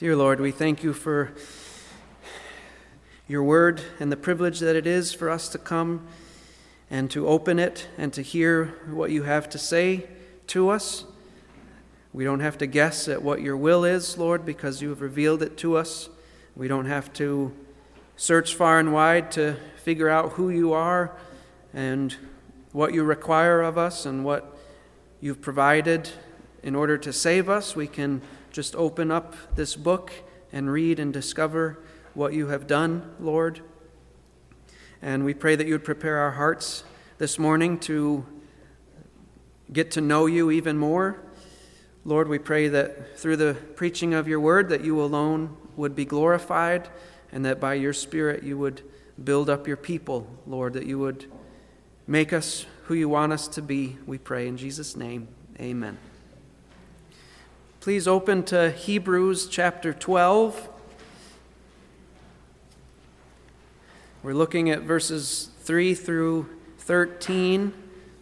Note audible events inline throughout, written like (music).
Dear Lord, we thank you for your word and the privilege that it is for us to come and to open it and to hear what you have to say to us. We don't have to guess at what your will is, Lord, because you have revealed it to us. We don't have to search far and wide to figure out who you are and what you require of us and what you've provided in order to save us. We can just open up this book and read and discover what you have done, Lord. And we pray that you would prepare our hearts this morning to get to know you even more. Lord, we pray that through the preaching of your word that you alone would be glorified and that by your spirit you would build up your people, Lord, that you would make us who you want us to be. We pray in Jesus name. Amen. Please open to Hebrews chapter 12. We're looking at verses 3 through 13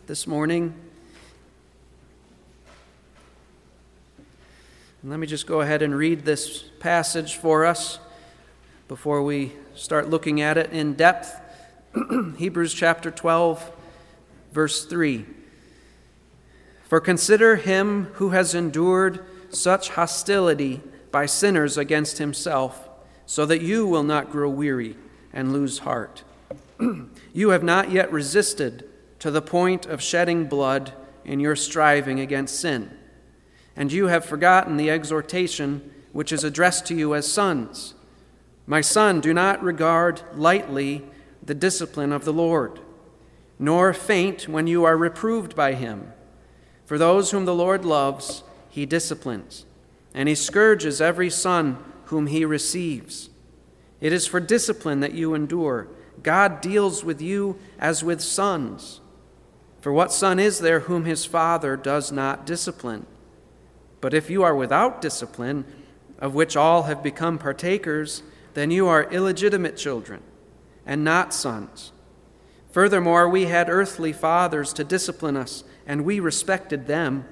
this morning. And let me just go ahead and read this passage for us before we start looking at it in depth. (clears throat) Hebrews chapter 12, verse 3. For consider him who has endured such hostility by sinners against himself, so that you will not grow weary and lose heart. (clears throat) you have not yet resisted to the point of shedding blood in your striving against sin. And you have forgotten the exhortation which is addressed to you as sons. My son, do not regard lightly the discipline of the Lord, nor faint when you are reproved by him. For those whom the Lord loves, he disciplines, and he scourges every son whom he receives. It is for discipline that you endure. God deals with you as with sons. For what son is there whom his father does not discipline? But if you are without discipline, of which all have become partakers, then you are illegitimate children and not sons. Furthermore, we had earthly fathers to discipline us, and we respected them.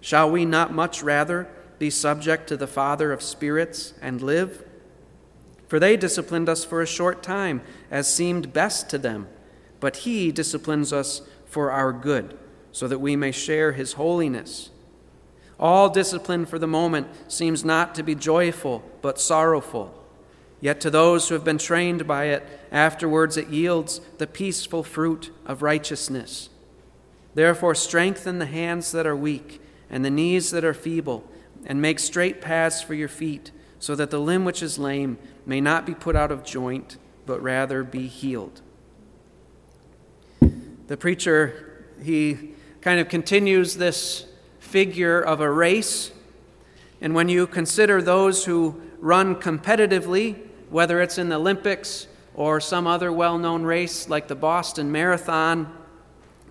Shall we not much rather be subject to the Father of spirits and live? For they disciplined us for a short time, as seemed best to them, but He disciplines us for our good, so that we may share His holiness. All discipline for the moment seems not to be joyful, but sorrowful. Yet to those who have been trained by it, afterwards it yields the peaceful fruit of righteousness. Therefore, strengthen the hands that are weak and the knees that are feeble, and make straight paths for your feet, so that the limb which is lame may not be put out of joint, but rather be healed. The preacher, he kind of continues this figure of a race. And when you consider those who run competitively, whether it's in the Olympics or some other well known race like the Boston Marathon,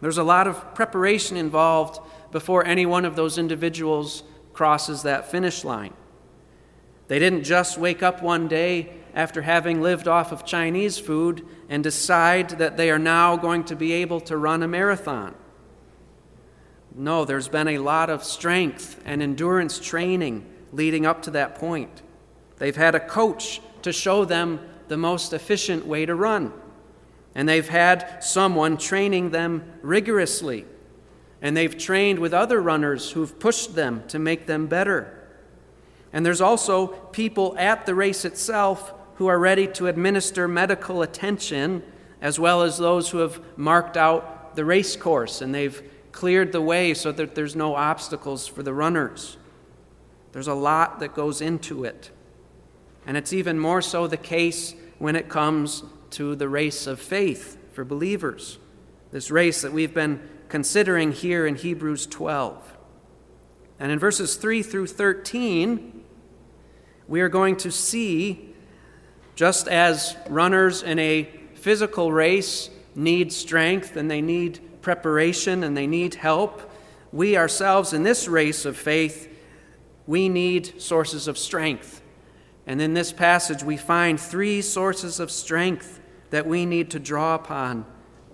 there's a lot of preparation involved before any one of those individuals crosses that finish line. They didn't just wake up one day after having lived off of Chinese food and decide that they are now going to be able to run a marathon. No, there's been a lot of strength and endurance training leading up to that point. They've had a coach to show them the most efficient way to run. And they've had someone training them rigorously and they've trained with other runners who've pushed them to make them better. And there's also people at the race itself who are ready to administer medical attention, as well as those who have marked out the race course and they've cleared the way so that there's no obstacles for the runners. There's a lot that goes into it. And it's even more so the case when it comes to the race of faith for believers. This race that we've been considering here in Hebrews 12. And in verses 3 through 13, we are going to see just as runners in a physical race need strength and they need preparation and they need help, we ourselves in this race of faith, we need sources of strength. And in this passage, we find three sources of strength that we need to draw upon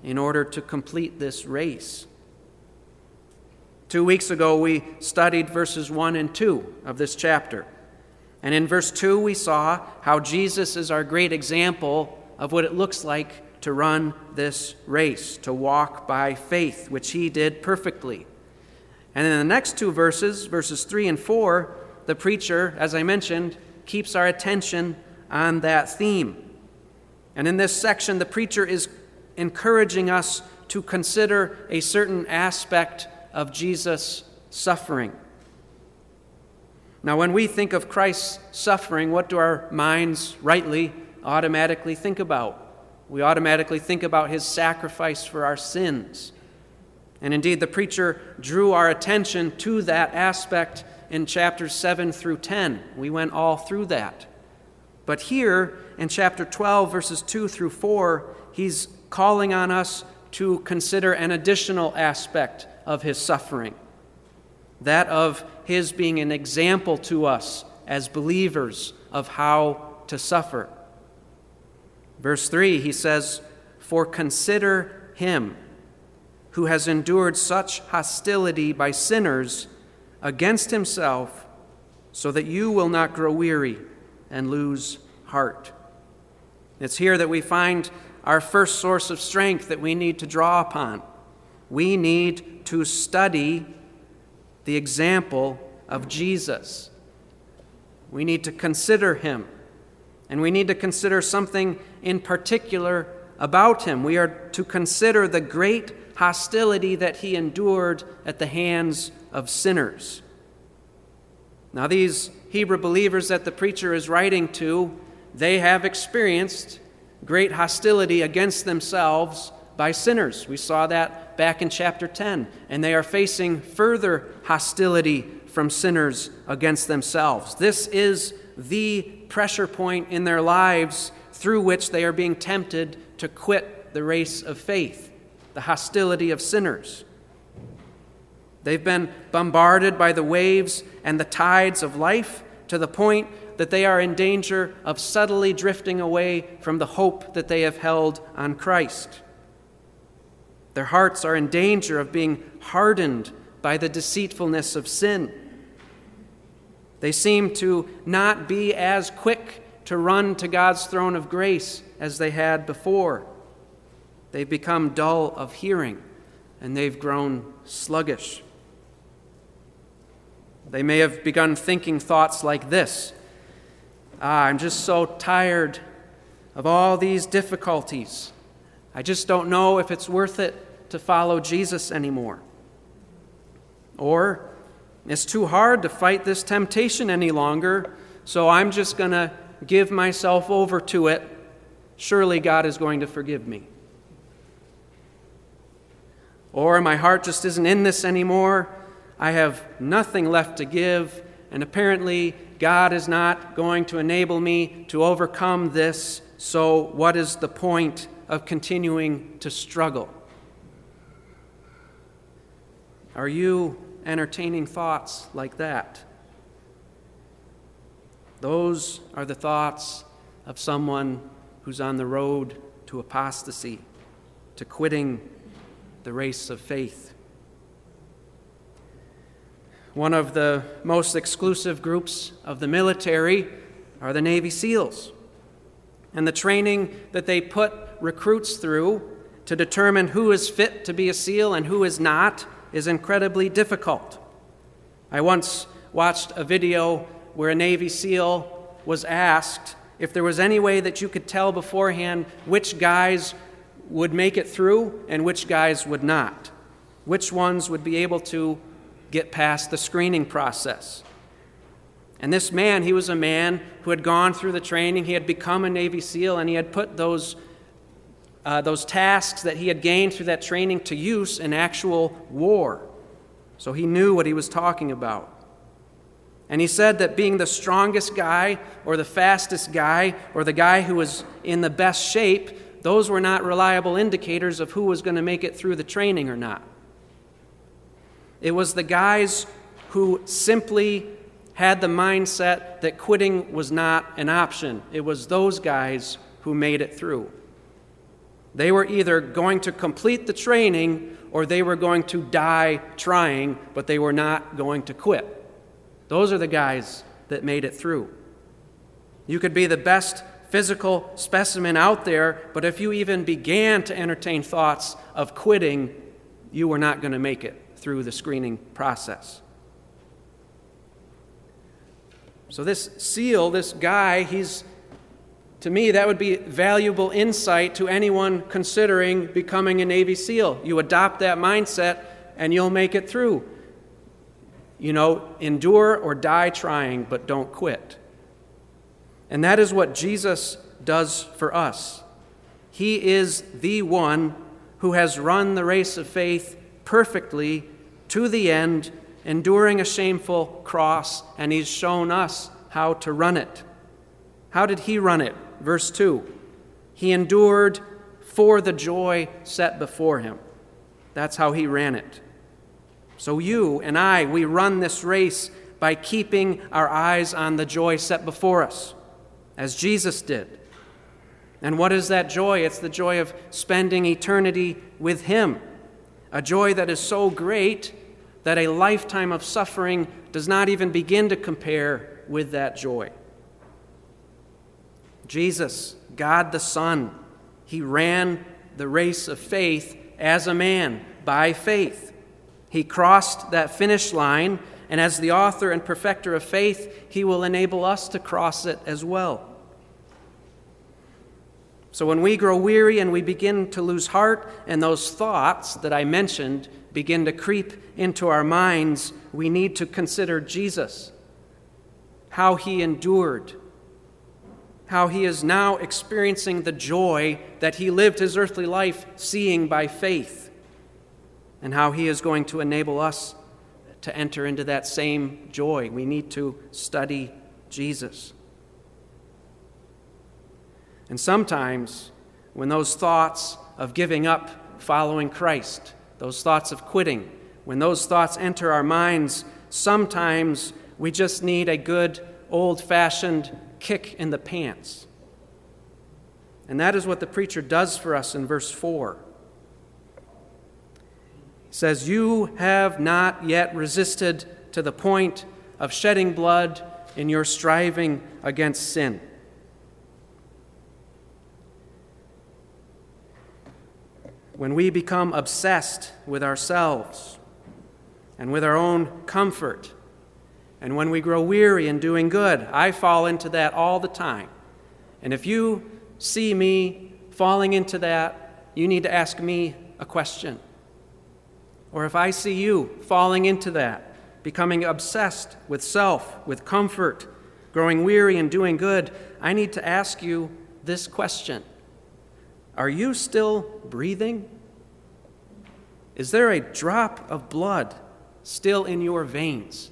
in order to complete this race. Two weeks ago, we studied verses 1 and 2 of this chapter. And in verse 2, we saw how Jesus is our great example of what it looks like to run this race, to walk by faith, which he did perfectly. And in the next two verses, verses 3 and 4, the preacher, as I mentioned, keeps our attention on that theme. And in this section, the preacher is encouraging us to consider a certain aspect of Jesus' suffering. Now, when we think of Christ's suffering, what do our minds rightly automatically think about? We automatically think about his sacrifice for our sins. And indeed, the preacher drew our attention to that aspect in chapters 7 through 10. We went all through that. But here in chapter 12, verses 2 through 4, he's calling on us to consider an additional aspect of his suffering that of his being an example to us as believers of how to suffer. Verse 3, he says, For consider him who has endured such hostility by sinners against himself, so that you will not grow weary and lose heart. It's here that we find our first source of strength that we need to draw upon. We need to study the example of Jesus. We need to consider him, and we need to consider something in particular about him. We are to consider the great hostility that he endured at the hands of sinners. Now, these Hebrew believers that the preacher is writing to, they have experienced great hostility against themselves by sinners. We saw that back in chapter 10. And they are facing further hostility from sinners against themselves. This is the pressure point in their lives through which they are being tempted to quit the race of faith, the hostility of sinners. They've been bombarded by the waves and the tides of life to the point that they are in danger of subtly drifting away from the hope that they have held on Christ. Their hearts are in danger of being hardened by the deceitfulness of sin. They seem to not be as quick to run to God's throne of grace as they had before. They've become dull of hearing and they've grown sluggish. They may have begun thinking thoughts like this Ah, I'm just so tired of all these difficulties. I just don't know if it's worth it to follow Jesus anymore. Or, it's too hard to fight this temptation any longer, so I'm just going to give myself over to it. Surely God is going to forgive me. Or, my heart just isn't in this anymore. I have nothing left to give, and apparently God is not going to enable me to overcome this, so what is the point of continuing to struggle? Are you entertaining thoughts like that? Those are the thoughts of someone who's on the road to apostasy, to quitting the race of faith. One of the most exclusive groups of the military are the Navy SEALs. And the training that they put recruits through to determine who is fit to be a SEAL and who is not is incredibly difficult. I once watched a video where a Navy SEAL was asked if there was any way that you could tell beforehand which guys would make it through and which guys would not, which ones would be able to get past the screening process. And this man, he was a man who had gone through the training, he had become a Navy SEAL, and he had put those, uh, those tasks that he had gained through that training to use in actual war. So he knew what he was talking about. And he said that being the strongest guy, or the fastest guy, or the guy who was in the best shape, those were not reliable indicators of who was going to make it through the training or not. It was the guys who simply had the mindset that quitting was not an option. It was those guys who made it through. They were either going to complete the training or they were going to die trying, but they were not going to quit. Those are the guys that made it through. You could be the best physical specimen out there, but if you even began to entertain thoughts of quitting, you were not going to make it through the screening process. So, this SEAL, this guy, he's, to me, that would be valuable insight to anyone considering becoming a Navy SEAL. You adopt that mindset and you'll make it through. You know, endure or die trying, but don't quit. And that is what Jesus does for us. He is the one who has run the race of faith perfectly to the end, enduring a shameful cross, and He's shown us how to run it. How did He run it? Verse 2 He endured for the joy set before Him. That's how He ran it. So you and I, we run this race by keeping our eyes on the joy set before us as Jesus did. And what is that joy? It's the joy of spending eternity with Him, a joy that is so great that a lifetime of suffering does not even begin to compare with that joy. Jesus, God the Son, He ran the race of faith as a man by faith. He crossed that finish line and as the author and perfecter of faith, He will enable us to cross it as well. So when we grow weary and we begin to lose heart, and those thoughts that I mentioned begin to creep into our minds, we need to consider Jesus, how He endured, how He is now experiencing the joy that He lived His earthly life seeing by faith, and how He is going to enable us to enter into that same joy. We need to study Jesus. And sometimes, when those thoughts of giving up following Christ, those thoughts of quitting, when those thoughts enter our minds, sometimes we just need a good old fashioned kick in the pants. And that is what the preacher does for us in verse 4 says, You have not yet resisted to the point of shedding blood in your striving against sin. When we become obsessed with ourselves and with our own comfort, and when we grow weary in doing good, I fall into that all the time. And if you see me falling into that, you need to ask me a question. Or if I see you falling into that, becoming obsessed with self, with comfort, growing weary in doing good, I need to ask you this question Are you still breathing? Is there a drop of blood still in your veins?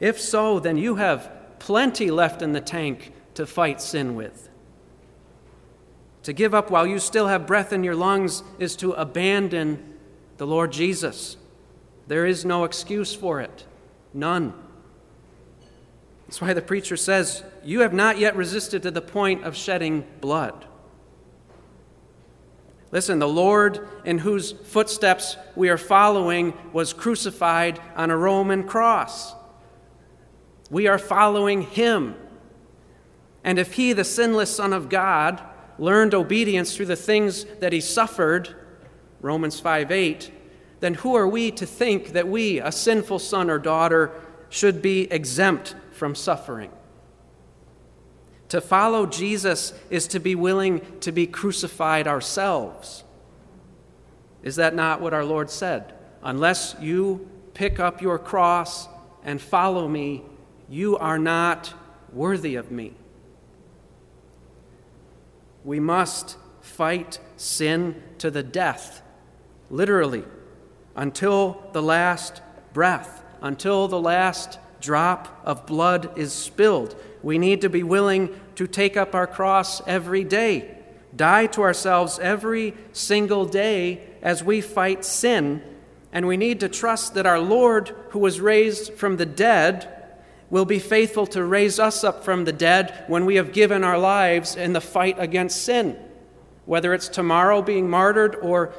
If so, then you have plenty left in the tank to fight sin with. To give up while you still have breath in your lungs is to abandon the Lord Jesus. There is no excuse for it, none. That's why the preacher says, You have not yet resisted to the point of shedding blood. Listen, the Lord in whose footsteps we are following was crucified on a Roman cross. We are following him. And if he, the sinless Son of God, learned obedience through the things that he suffered, Romans 5 8, then who are we to think that we, a sinful son or daughter, should be exempt from suffering? To follow Jesus is to be willing to be crucified ourselves. Is that not what our Lord said? Unless you pick up your cross and follow me, you are not worthy of me. We must fight sin to the death literally, until the last breath, until the last drop of blood is spilled. We need to be willing to take up our cross every day, die to ourselves every single day as we fight sin, and we need to trust that our Lord, who was raised from the dead, will be faithful to raise us up from the dead when we have given our lives in the fight against sin, whether it's tomorrow being martyred or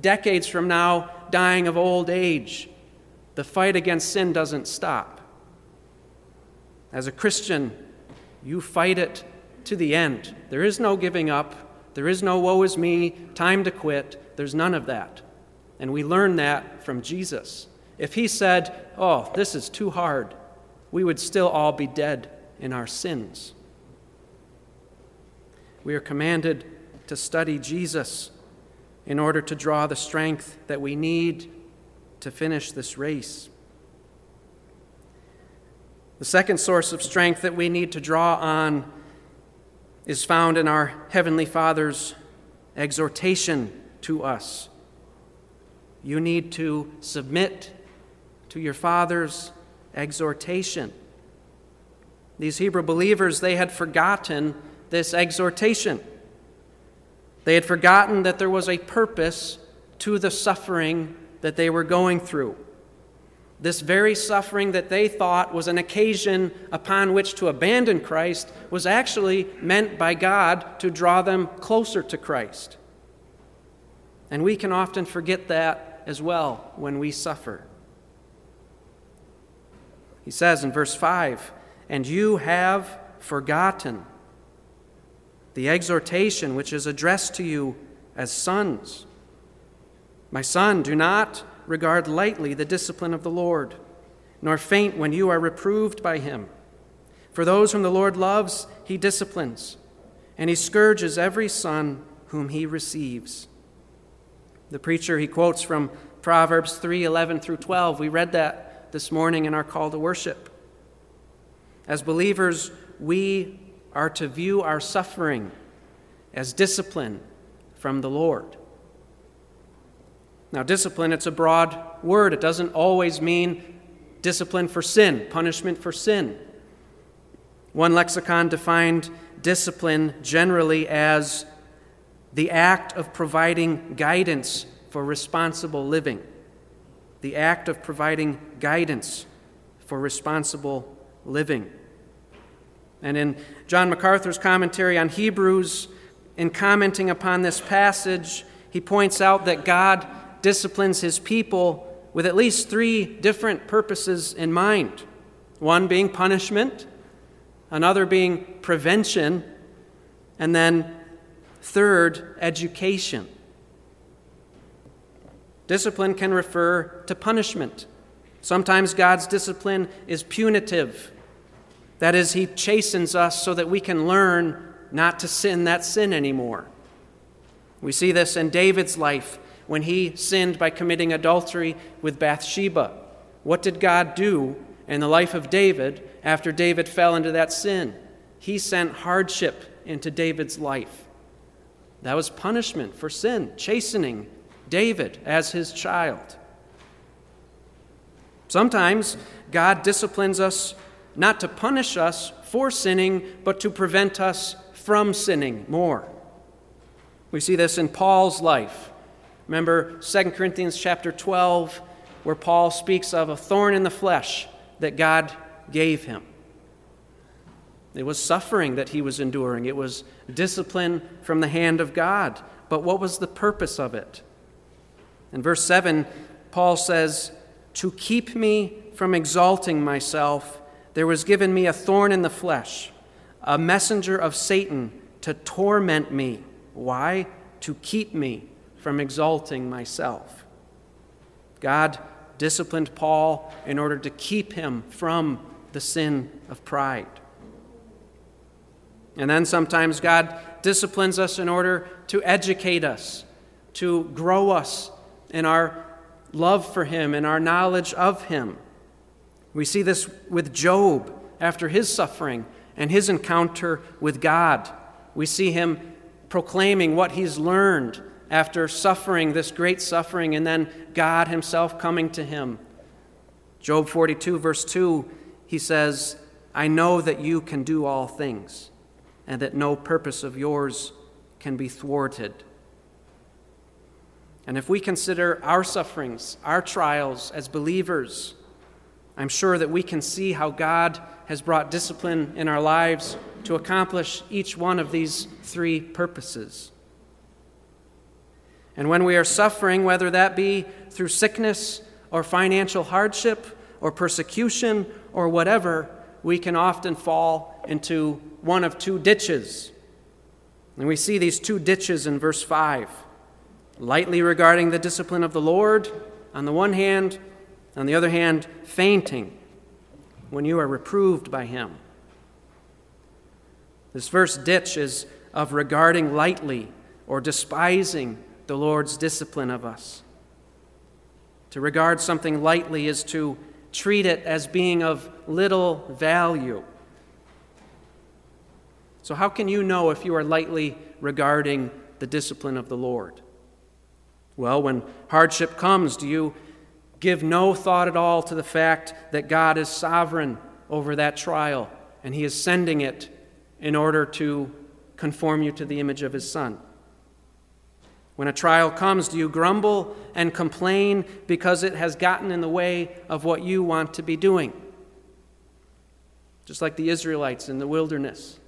decades from now, dying of old age, the fight against sin doesn't stop. As a Christian, You fight it to the end. There is no giving up. There is no woe is me, time to quit. There's none of that. And we learn that from Jesus. If he said, Oh, this is too hard, we would still all be dead in our sins. We are commanded to study Jesus in order to draw the strength that we need to finish this race. The second source of strength that we need to draw on is found in our Heavenly Father's exhortation to us. You need to submit to your Father's exhortation. These Hebrew believers, they had forgotten this exhortation. They had forgotten that there was a purpose to the suffering that they were going through. This very suffering that they thought was an occasion upon which to abandon Christ was actually meant by God to draw them closer to Christ. And we can often forget that as well when we suffer. He says in verse 5 And you have forgotten the exhortation which is addressed to you as sons. My son, do not regard lightly the discipline of the Lord, nor faint when you are reproved by him. For those whom the Lord loves, he disciplines, and he scourges every son whom he receives. The preacher he quotes from Proverbs 3 11 through 12. We read that this morning in our call to worship. As believers, we are to view our suffering as discipline from the Lord. Now, discipline, it's a broad word. It doesn't always mean discipline for sin, punishment for sin. One lexicon defined discipline generally as the act of providing guidance for responsible living. The act of providing guidance for responsible living. And in John MacArthur's commentary on Hebrews, in commenting upon this passage, he points out that God disciplines his people with at least three different purposes in mind one being punishment, another being prevention, and then third, education. Discipline can refer to punishment. Sometimes God's discipline is punitive. That is, He chastens us so that we can learn not to sin that sin anymore. We see this in David's life when he sinned by committing adultery with Bathsheba. What did God do in the life of David after David fell into that sin? He sent hardship into David's life. That was punishment for sin, chastening David as his child. Sometimes God disciplines us not to punish us for sinning, but to prevent us from sinning more. We see this in Paul's life. Remember 2 Corinthians chapter 12, where Paul speaks of a thorn in the flesh that God gave him. It was suffering that he was enduring, it was discipline from the hand of God. But what was the purpose of it? In verse 7, Paul says, To keep me from exalting myself, there was given me a thorn in the flesh, a messenger of Satan to torment me. Why? To keep me from exalting myself. God disciplined Paul in order to keep him from the sin of pride. And then sometimes God disciplines us in order to educate us, to grow us in our love for Him and our knowledge of Him. We see this with Job after his suffering and his encounter with God. We see him proclaiming what he's learned after suffering this great suffering, and then God Himself coming to him. Job 42, verse 2, he says, I know that you can do all things, and that no purpose of yours can be thwarted. And if we consider our sufferings, our trials as believers, I'm sure that we can see how God has brought discipline in our lives to accomplish each one of these three purposes. And when we are suffering, whether that be through sickness or financial hardship or persecution or whatever, we can often fall into one of two ditches. And we see these two ditches in verse 5 lightly regarding the discipline of the Lord on the one hand, on the other hand, fainting when you are reproved by Him. This first ditch is of regarding lightly or despising the Lord's discipline of us. To regard something lightly is to treat it as being of little value. So, how can you know if you are lightly regarding the discipline of the Lord? Well, when hardship comes, do you give no thought at all to the fact that God is sovereign over that trial and He is sending it in order to conform you to the image of His Son? When a trial comes, do you grumble and complain because it has gotten in the way of what you want to be doing? Just like the Israelites in the wilderness.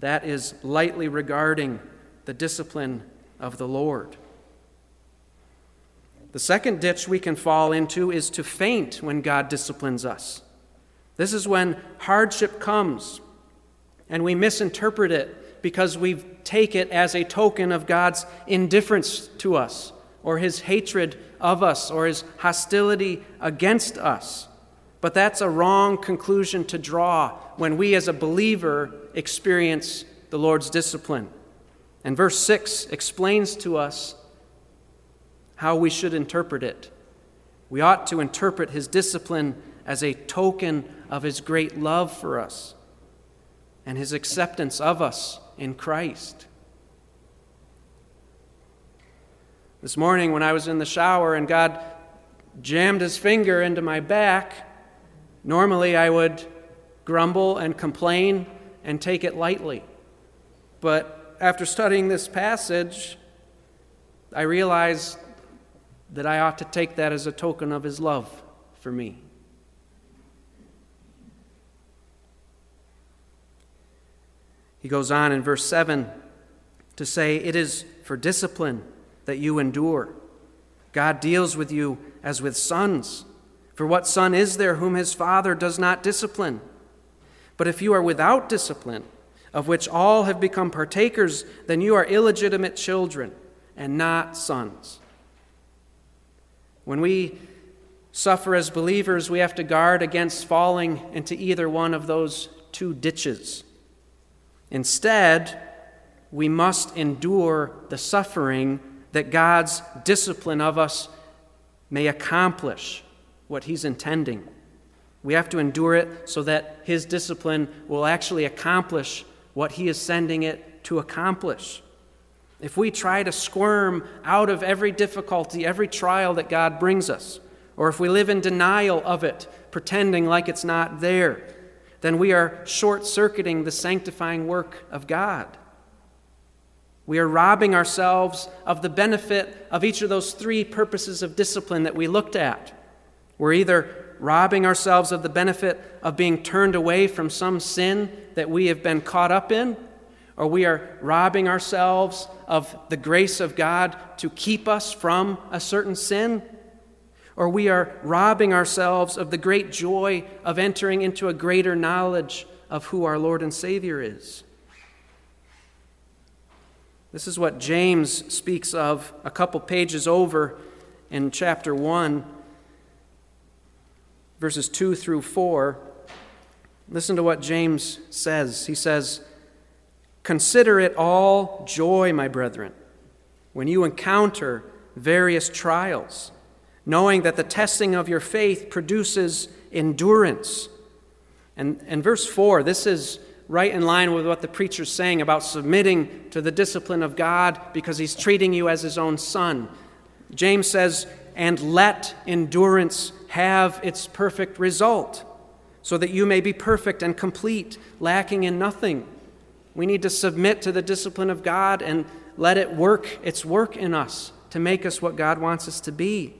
That is lightly regarding the discipline of the Lord. The second ditch we can fall into is to faint when God disciplines us. This is when hardship comes and we misinterpret it because we take it as a token of God's indifference to us, or his hatred of us, or his hostility against us. But that's a wrong conclusion to draw when we as a believer experience the Lord's discipline. And verse 6 explains to us how we should interpret it. We ought to interpret his discipline as a token of his great love for us and his acceptance of us in Christ. This morning, when I was in the shower and God jammed his finger into my back, normally I would grumble and complain and take it lightly. But after studying this passage, I realized that I ought to take that as a token of his love for me. He goes on in verse 7 to say, It is for discipline that you endure. God deals with you as with sons. For what son is there whom his father does not discipline? But if you are without discipline, of which all have become partakers, then you are illegitimate children and not sons. When we suffer as believers, we have to guard against falling into either one of those two ditches. Instead, we must endure the suffering that God's discipline of us may accomplish what He's intending. We have to endure it so that His discipline will actually accomplish what He is sending it to accomplish. If we try to squirm out of every difficulty, every trial that God brings us, or if we live in denial of it, pretending like it's not there, then we are short circuiting the sanctifying work of God. We are robbing ourselves of the benefit of each of those three purposes of discipline that we looked at. We're either robbing ourselves of the benefit of being turned away from some sin that we have been caught up in, or we are robbing ourselves of the grace of God to keep us from a certain sin or we are robbing ourselves of the great joy of entering into a greater knowledge of who our Lord and Savior is. This is what James speaks of a couple pages over in chapter 1, verses 2 through 4. Listen to what James says. He says, Consider it all joy, my brethren, when you encounter various trials knowing that the testing of your faith produces endurance. And, and verse 4, this is right in line with what the preacher's saying about submitting to the discipline of God because he's treating you as his own son. James says, and let endurance have its perfect result, so that you may be perfect and complete, lacking in nothing. We need to submit to the discipline of God and let it work its work in us to make us what God wants us to be.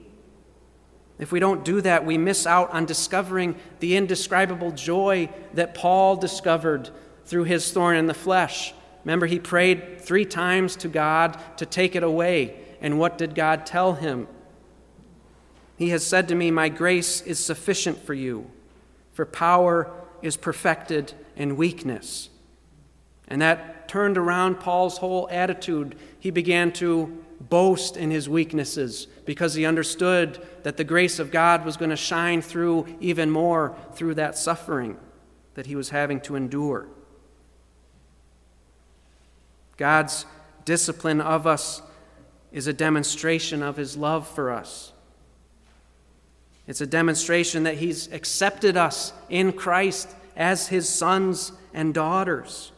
If we don't do that, we miss out on discovering the indescribable joy that Paul discovered through his thorn in the flesh. Remember, he prayed three times to God to take it away. And what did God tell him? He has said to me, My grace is sufficient for you, for power is perfected in weakness. And that turned around Paul's whole attitude. He began to boast in his weaknesses because he understood that the grace of God was going to shine through even more through that suffering that he was having to endure. God's discipline of us is a demonstration of his love for us. It's a demonstration that he's accepted us in Christ as his sons and daughters.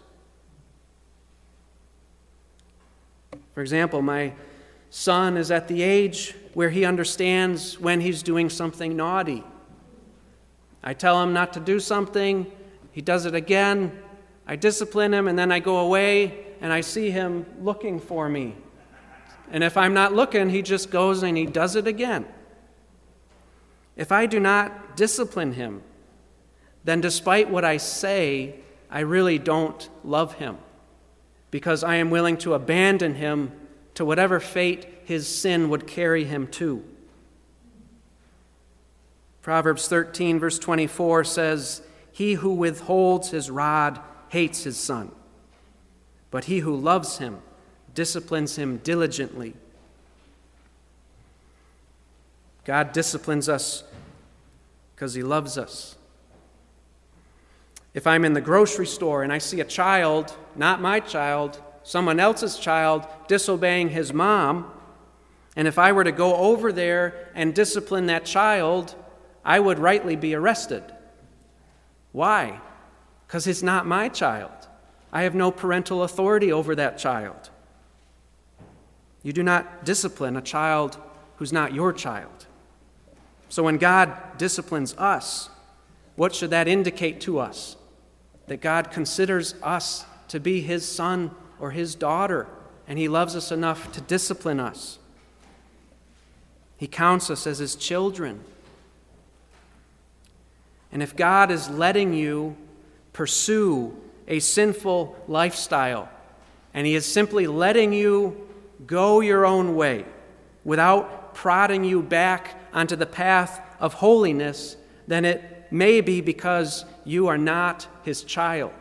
For example, my son is at the age where he understands when he's doing something naughty. I tell him not to do something, he does it again. I discipline him, and then I go away and I see him looking for me. And if I'm not looking, he just goes and he does it again. If I do not discipline him, then despite what I say, I really don't love him because I am willing to abandon him to whatever fate his sin would carry him to. Proverbs 13, verse 24 says, He who withholds his rod hates his son, but he who loves him disciplines him diligently. God disciplines us because he loves us. If I'm in the grocery store and I see a child, not my child, someone else's child, disobeying his mom, and if I were to go over there and discipline that child, I would rightly be arrested. Why? Because it's not my child. I have no parental authority over that child. You do not discipline a child who's not your child. So when God disciplines us, what should that indicate to us? That God considers us to be his son or his daughter, and he loves us enough to discipline us. He counts us as his children. And if God is letting you pursue a sinful lifestyle, and he is simply letting you go your own way without prodding you back onto the path of holiness, then it may be because you are not his child.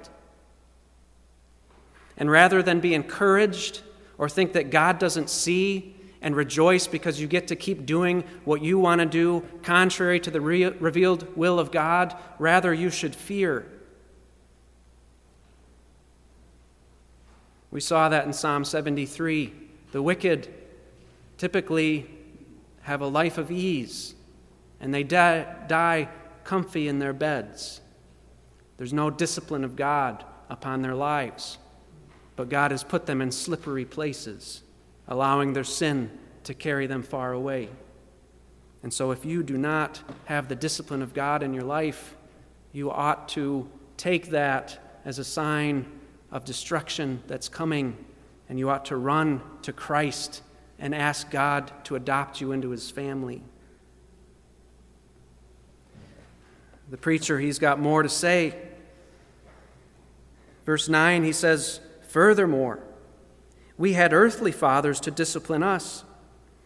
And rather than be encouraged or think that God doesn't see and rejoice because you get to keep doing what you want to do contrary to the re- revealed will of God, rather you should fear. We saw that in Psalm 73. The wicked typically have a life of ease and they die, die comfy in their beds. There's no discipline of God upon their lives, but God has put them in slippery places, allowing their sin to carry them far away. And so, if you do not have the discipline of God in your life, you ought to take that as a sign of destruction that's coming, and you ought to run to Christ and ask God to adopt you into his family. The preacher, he's got more to say. Verse 9, he says, Furthermore, we had earthly fathers to discipline us,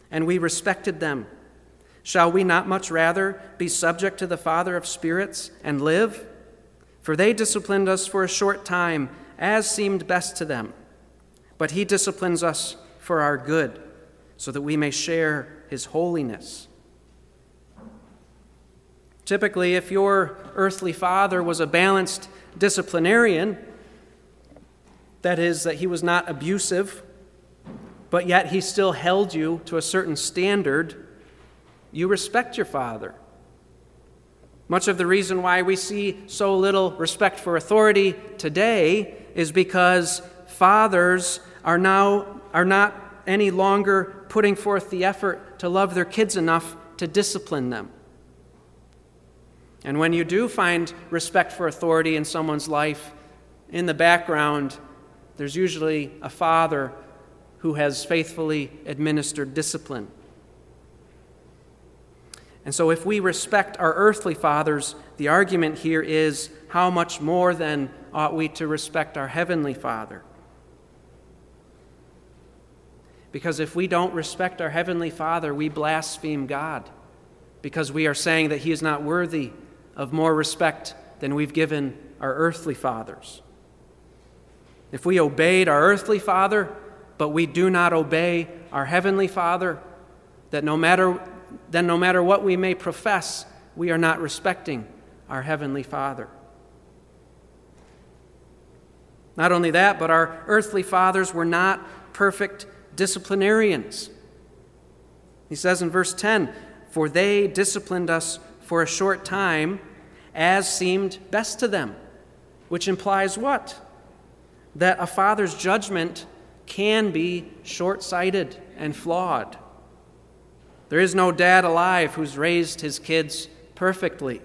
and we respected them. Shall we not much rather be subject to the Father of spirits and live? For they disciplined us for a short time, as seemed best to them. But he disciplines us for our good, so that we may share his holiness. Typically, if your earthly father was a balanced disciplinarian, that is, that he was not abusive, but yet he still held you to a certain standard, you respect your father. Much of the reason why we see so little respect for authority today is because fathers are now are not any longer putting forth the effort to love their kids enough to discipline them. And when you do find respect for authority in someone's life, in the background, there's usually a father who has faithfully administered discipline. And so, if we respect our earthly fathers, the argument here is how much more then ought we to respect our heavenly Father? Because if we don't respect our heavenly Father, we blaspheme God because we are saying that He is not worthy of more respect than we've given our earthly fathers. If we obeyed our earthly father, but we do not obey our heavenly father, that no matter, then no matter what we may profess, we are not respecting our heavenly father. Not only that, but our earthly fathers were not perfect disciplinarians. He says in verse 10 For they disciplined us for a short time as seemed best to them, which implies what? That a father's judgment can be short sighted and flawed. There is no dad alive who's raised his kids perfectly.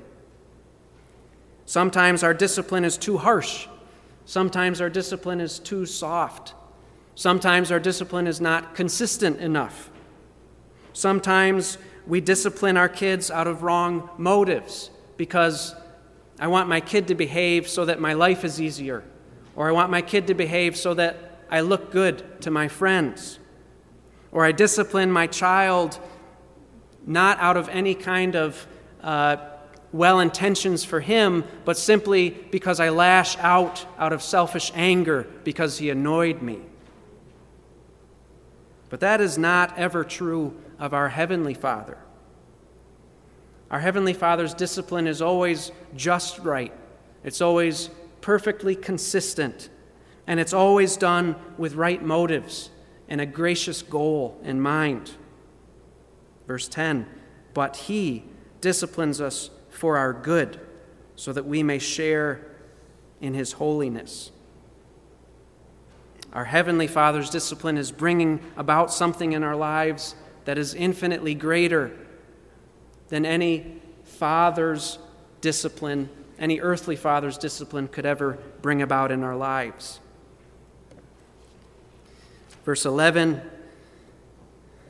Sometimes our discipline is too harsh. Sometimes our discipline is too soft. Sometimes our discipline is not consistent enough. Sometimes we discipline our kids out of wrong motives because I want my kid to behave so that my life is easier or I want my kid to behave so that I look good to my friends. Or I discipline my child not out of any kind of uh, well intentions for him, but simply because I lash out out of selfish anger because he annoyed me. But that is not ever true of our Heavenly Father. Our Heavenly Father's discipline is always just right, it's always perfectly consistent, and it's always done with right motives and a gracious goal in mind. Verse 10 But He disciplines us for our good, so that we may share in His holiness. Our Heavenly Father's discipline is bringing about something in our lives that is infinitely greater than any father's discipline any earthly father's discipline could ever bring about in our lives. Verse 11,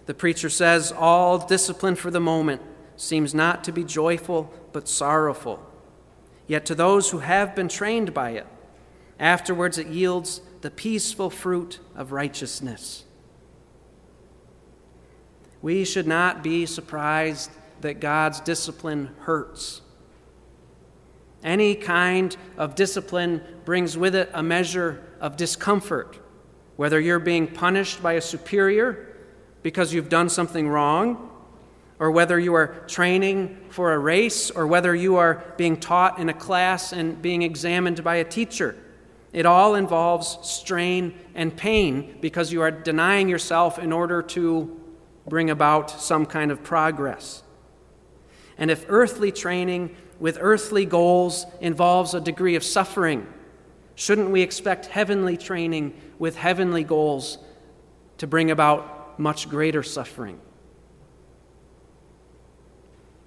the preacher says, All discipline for the moment seems not to be joyful, but sorrowful. Yet to those who have been trained by it, afterwards it yields the peaceful fruit of righteousness. We should not be surprised that God's discipline hurts. Any kind of discipline brings with it a measure of discomfort, whether you're being punished by a superior because you've done something wrong, or whether you are training for a race, or whether you are being taught in a class and being examined by a teacher. It all involves strain and pain because you are denying yourself in order to bring about some kind of progress. And if earthly training with earthly goals involves a degree of suffering, shouldn't we expect heavenly training with heavenly goals to bring about much greater suffering?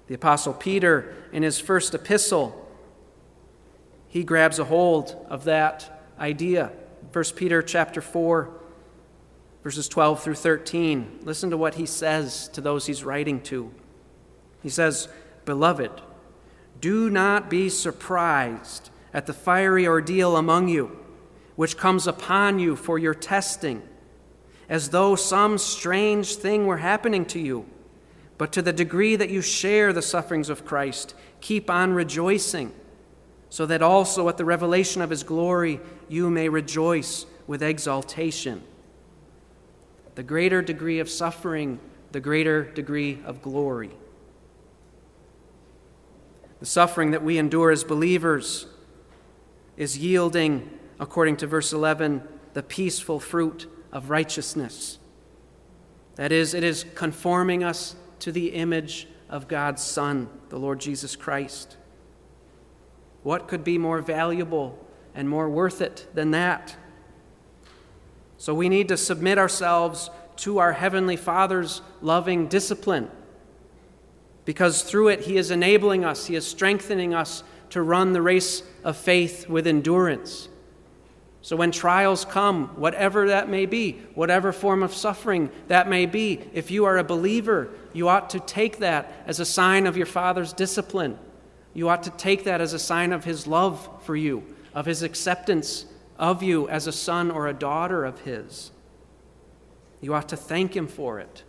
The apostle Peter in his first epistle he grabs a hold of that idea. 1 Peter chapter 4 verses 12 through 13. Listen to what he says to those he's writing to. He says, "Beloved, do not be surprised at the fiery ordeal among you, which comes upon you for your testing, as though some strange thing were happening to you. But to the degree that you share the sufferings of Christ, keep on rejoicing, so that also at the revelation of his glory you may rejoice with exultation. The greater degree of suffering, the greater degree of glory. The suffering that we endure as believers is yielding, according to verse 11, the peaceful fruit of righteousness. That is, it is conforming us to the image of God's Son, the Lord Jesus Christ. What could be more valuable and more worth it than that? So we need to submit ourselves to our Heavenly Father's loving discipline because through it, He is enabling us, He is strengthening us to run the race of faith with endurance. So when trials come, whatever that may be, whatever form of suffering that may be, if you are a believer, you ought to take that as a sign of your Father's discipline. You ought to take that as a sign of His love for you, of His acceptance of you as a son or a daughter of His. You ought to thank Him for it.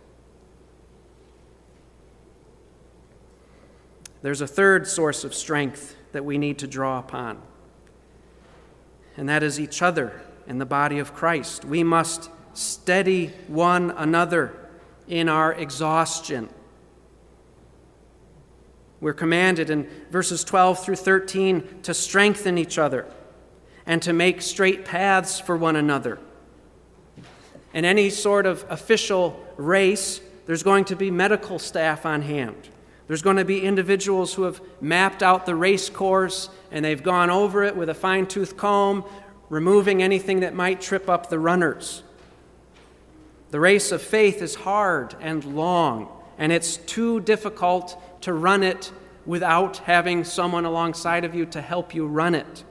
There's a third source of strength that we need to draw upon, and that is each other in the body of Christ. We must steady one another in our exhaustion. We're commanded in verses 12 through 13 to strengthen each other and to make straight paths for one another. In any sort of official race, there's going to be medical staff on hand. There's going to be individuals who have mapped out the race course and they've gone over it with a fine tooth comb, removing anything that might trip up the runners. The race of faith is hard and long, and it's too difficult to run it without having someone alongside of you to help you run it.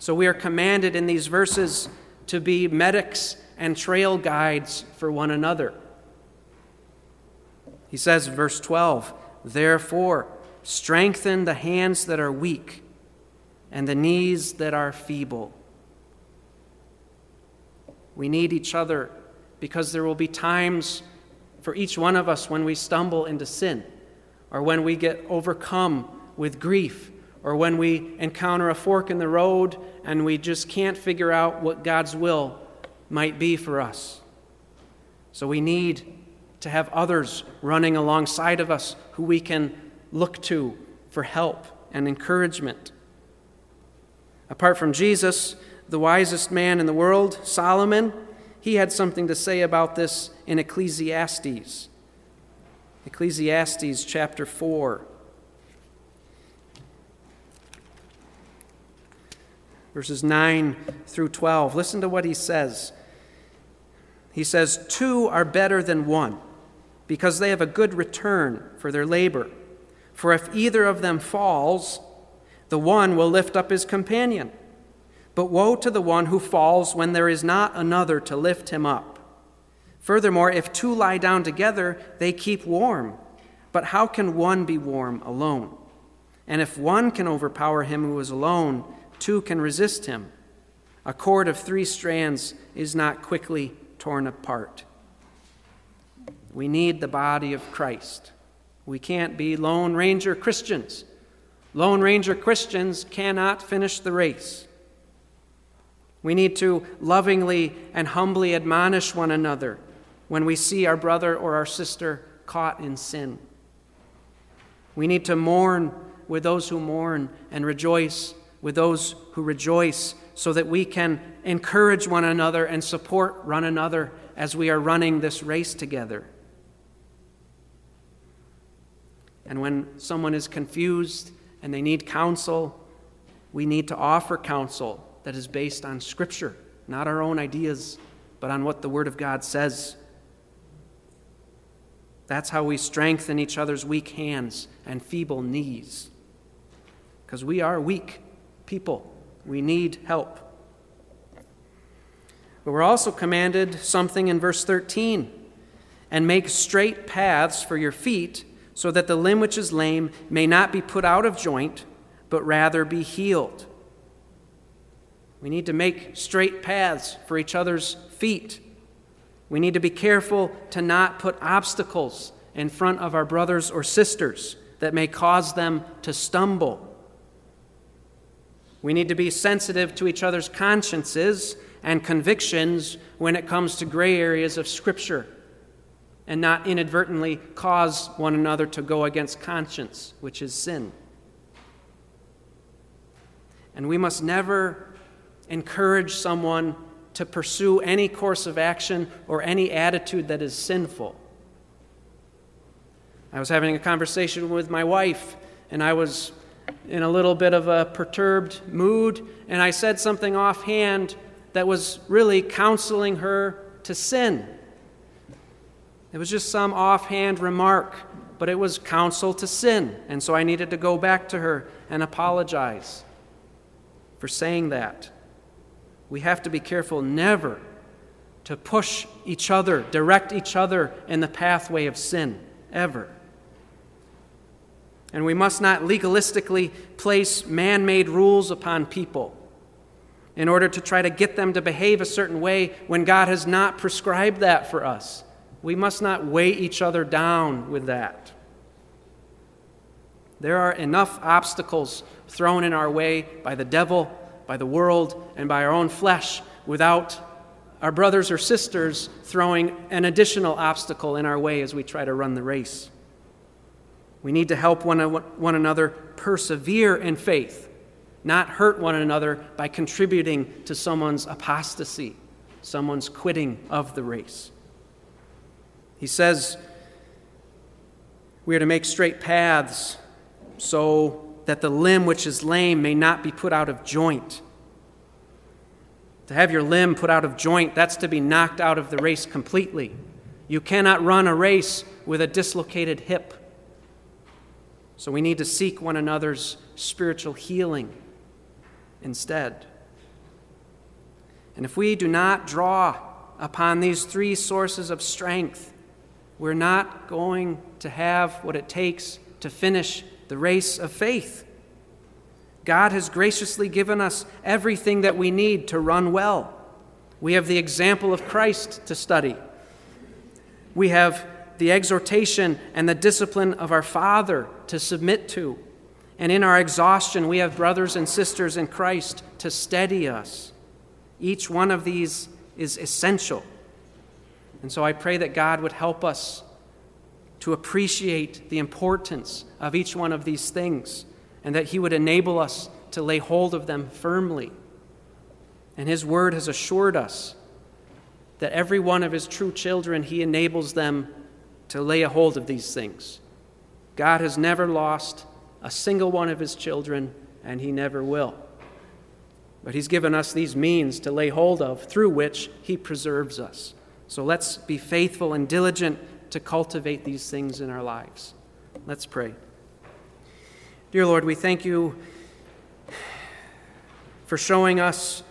So we are commanded in these verses to be medics and trail guides for one another. He says, verse 12, Therefore, strengthen the hands that are weak and the knees that are feeble. We need each other because there will be times for each one of us when we stumble into sin, or when we get overcome with grief, or when we encounter a fork in the road and we just can't figure out what God's will might be for us. So we need to have others running alongside of us who we can look to for help and encouragement. Apart from Jesus, the wisest man in the world, Solomon, he had something to say about this in Ecclesiastes. Ecclesiastes chapter 4. Verses 9 through 12. Listen to what he says. He says, Two are better than one, because they have a good return for their labor. For if either of them falls, the one will lift up his companion. But woe to the one who falls when there is not another to lift him up. Furthermore, if two lie down together, they keep warm. But how can one be warm alone? And if one can overpower him who is alone, two can resist him. A cord of three strands is not quickly torn apart. We need the body of Christ. We can't be Lone Ranger Christians. Lone Ranger Christians cannot finish the race. We need to lovingly and humbly admonish one another when we see our brother or our sister caught in sin. We need to mourn with those who mourn and rejoice with those who rejoice so that we can encourage one another and support one another as we are running this race together. And when someone is confused and they need counsel, we need to offer counsel that is based on Scripture, not our own ideas, but on what the Word of God says. That's how we strengthen each other's weak hands and feeble knees. Because we are weak people, we need help. But we're also commanded something in verse 13 and make straight paths for your feet, so that the limb which is lame may not be put out of joint, but rather be healed. We need to make straight paths for each other's feet. We need to be careful to not put obstacles in front of our brothers or sisters that may cause them to stumble. We need to be sensitive to each other's consciences and convictions when it comes to gray areas of Scripture and not inadvertently cause one another to go against conscience, which is sin. And we must never encourage someone to pursue any course of action or any attitude that is sinful. I was having a conversation with my wife, and I was in a little bit of a perturbed mood, and I said something offhand that was really counseling her to sin. It was just some offhand remark, but it was counsel to sin, and so I needed to go back to her and apologize for saying that. We have to be careful never to push each other, direct each other in the pathway of sin, ever. And we must not legalistically place man made rules upon people in order to try to get them to behave a certain way when God has not prescribed that for us. We must not weigh each other down with that. There are enough obstacles thrown in our way by the devil by the world and by our own flesh without our brothers or sisters throwing an additional obstacle in our way as we try to run the race. We need to help one, one another persevere in faith, not hurt one another by contributing to someone's apostasy, someone's quitting of the race. He says we are to make straight paths so that the limb which is lame may not be put out of joint. To have your limb put out of joint, that's to be knocked out of the race completely. You cannot run a race with a dislocated hip. So we need to seek one another's spiritual healing instead. And if we do not draw upon these three sources of strength, we're not going to have what it takes to finish the race of faith. God has graciously given us everything that we need to run well. We have the example of Christ to study. We have the exhortation and the discipline of our Father to submit to. And in our exhaustion, we have brothers and sisters in Christ to steady us. Each one of these is essential. And so I pray that God would help us to appreciate the importance of each one of these things and that He would enable us to lay hold of them firmly. And His Word has assured us that every one of His true children, He enables them to lay a hold of these things. God has never lost a single one of his children, and he never will. But he's given us these means to lay hold of through which he preserves us. So let's be faithful and diligent to cultivate these things in our lives. Let's pray. Dear Lord, we thank you for showing us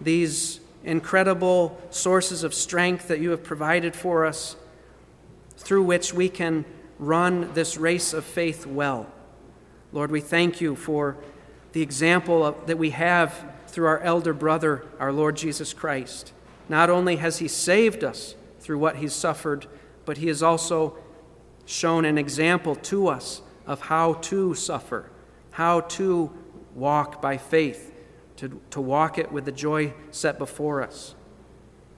these incredible sources of strength that you have provided for us through which we can run this race of faith well. Lord, we thank you for the example of, that we have through our elder brother, our Lord Jesus Christ. Not only has he saved us through what he's suffered, but he has also shown an example to us of how to suffer, how to walk by faith, to, to walk it with the joy set before us.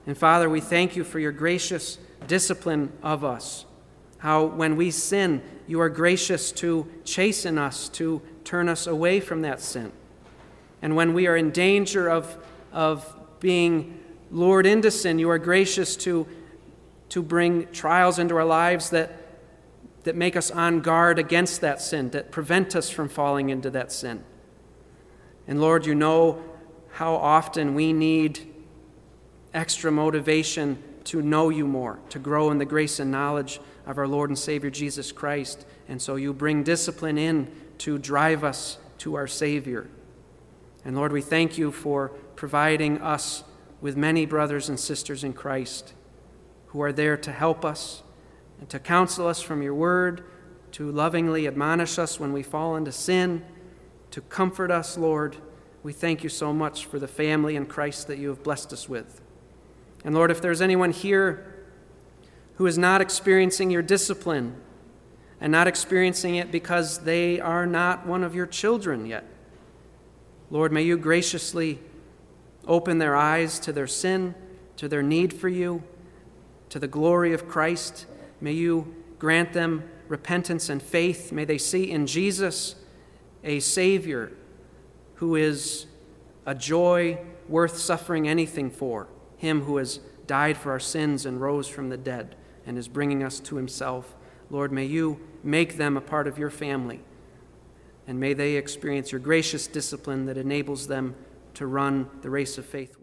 And Father, we thank you for your gracious discipline of us. How, when we sin, you are gracious to chasten us, to turn us away from that sin. And when we are in danger of, of being lured into sin, you are gracious to, to bring trials into our lives that, that make us on guard against that sin, that prevent us from falling into that sin. And Lord, you know how often we need extra motivation to know you more, to grow in the grace and knowledge of our Lord and Savior Jesus Christ. And so you bring discipline in to drive us to our Savior. And Lord, we thank you for providing us with many brothers and sisters in Christ who are there to help us and to counsel us from your word, to lovingly admonish us when we fall into sin, to comfort us, Lord. We thank you so much for the family in Christ that you have blessed us with. And Lord, if there's anyone here who is not experiencing your discipline and not experiencing it because they are not one of your children yet, Lord, may you graciously open their eyes to their sin, to their need for you, to the glory of Christ. May you grant them repentance and faith. May they see in Jesus a Savior who is a joy worth suffering anything for him who has died for our sins and rose from the dead and is bringing us to himself. Lord, may you make them a part of your family, and may they experience your gracious discipline that enables them to run the race of faith.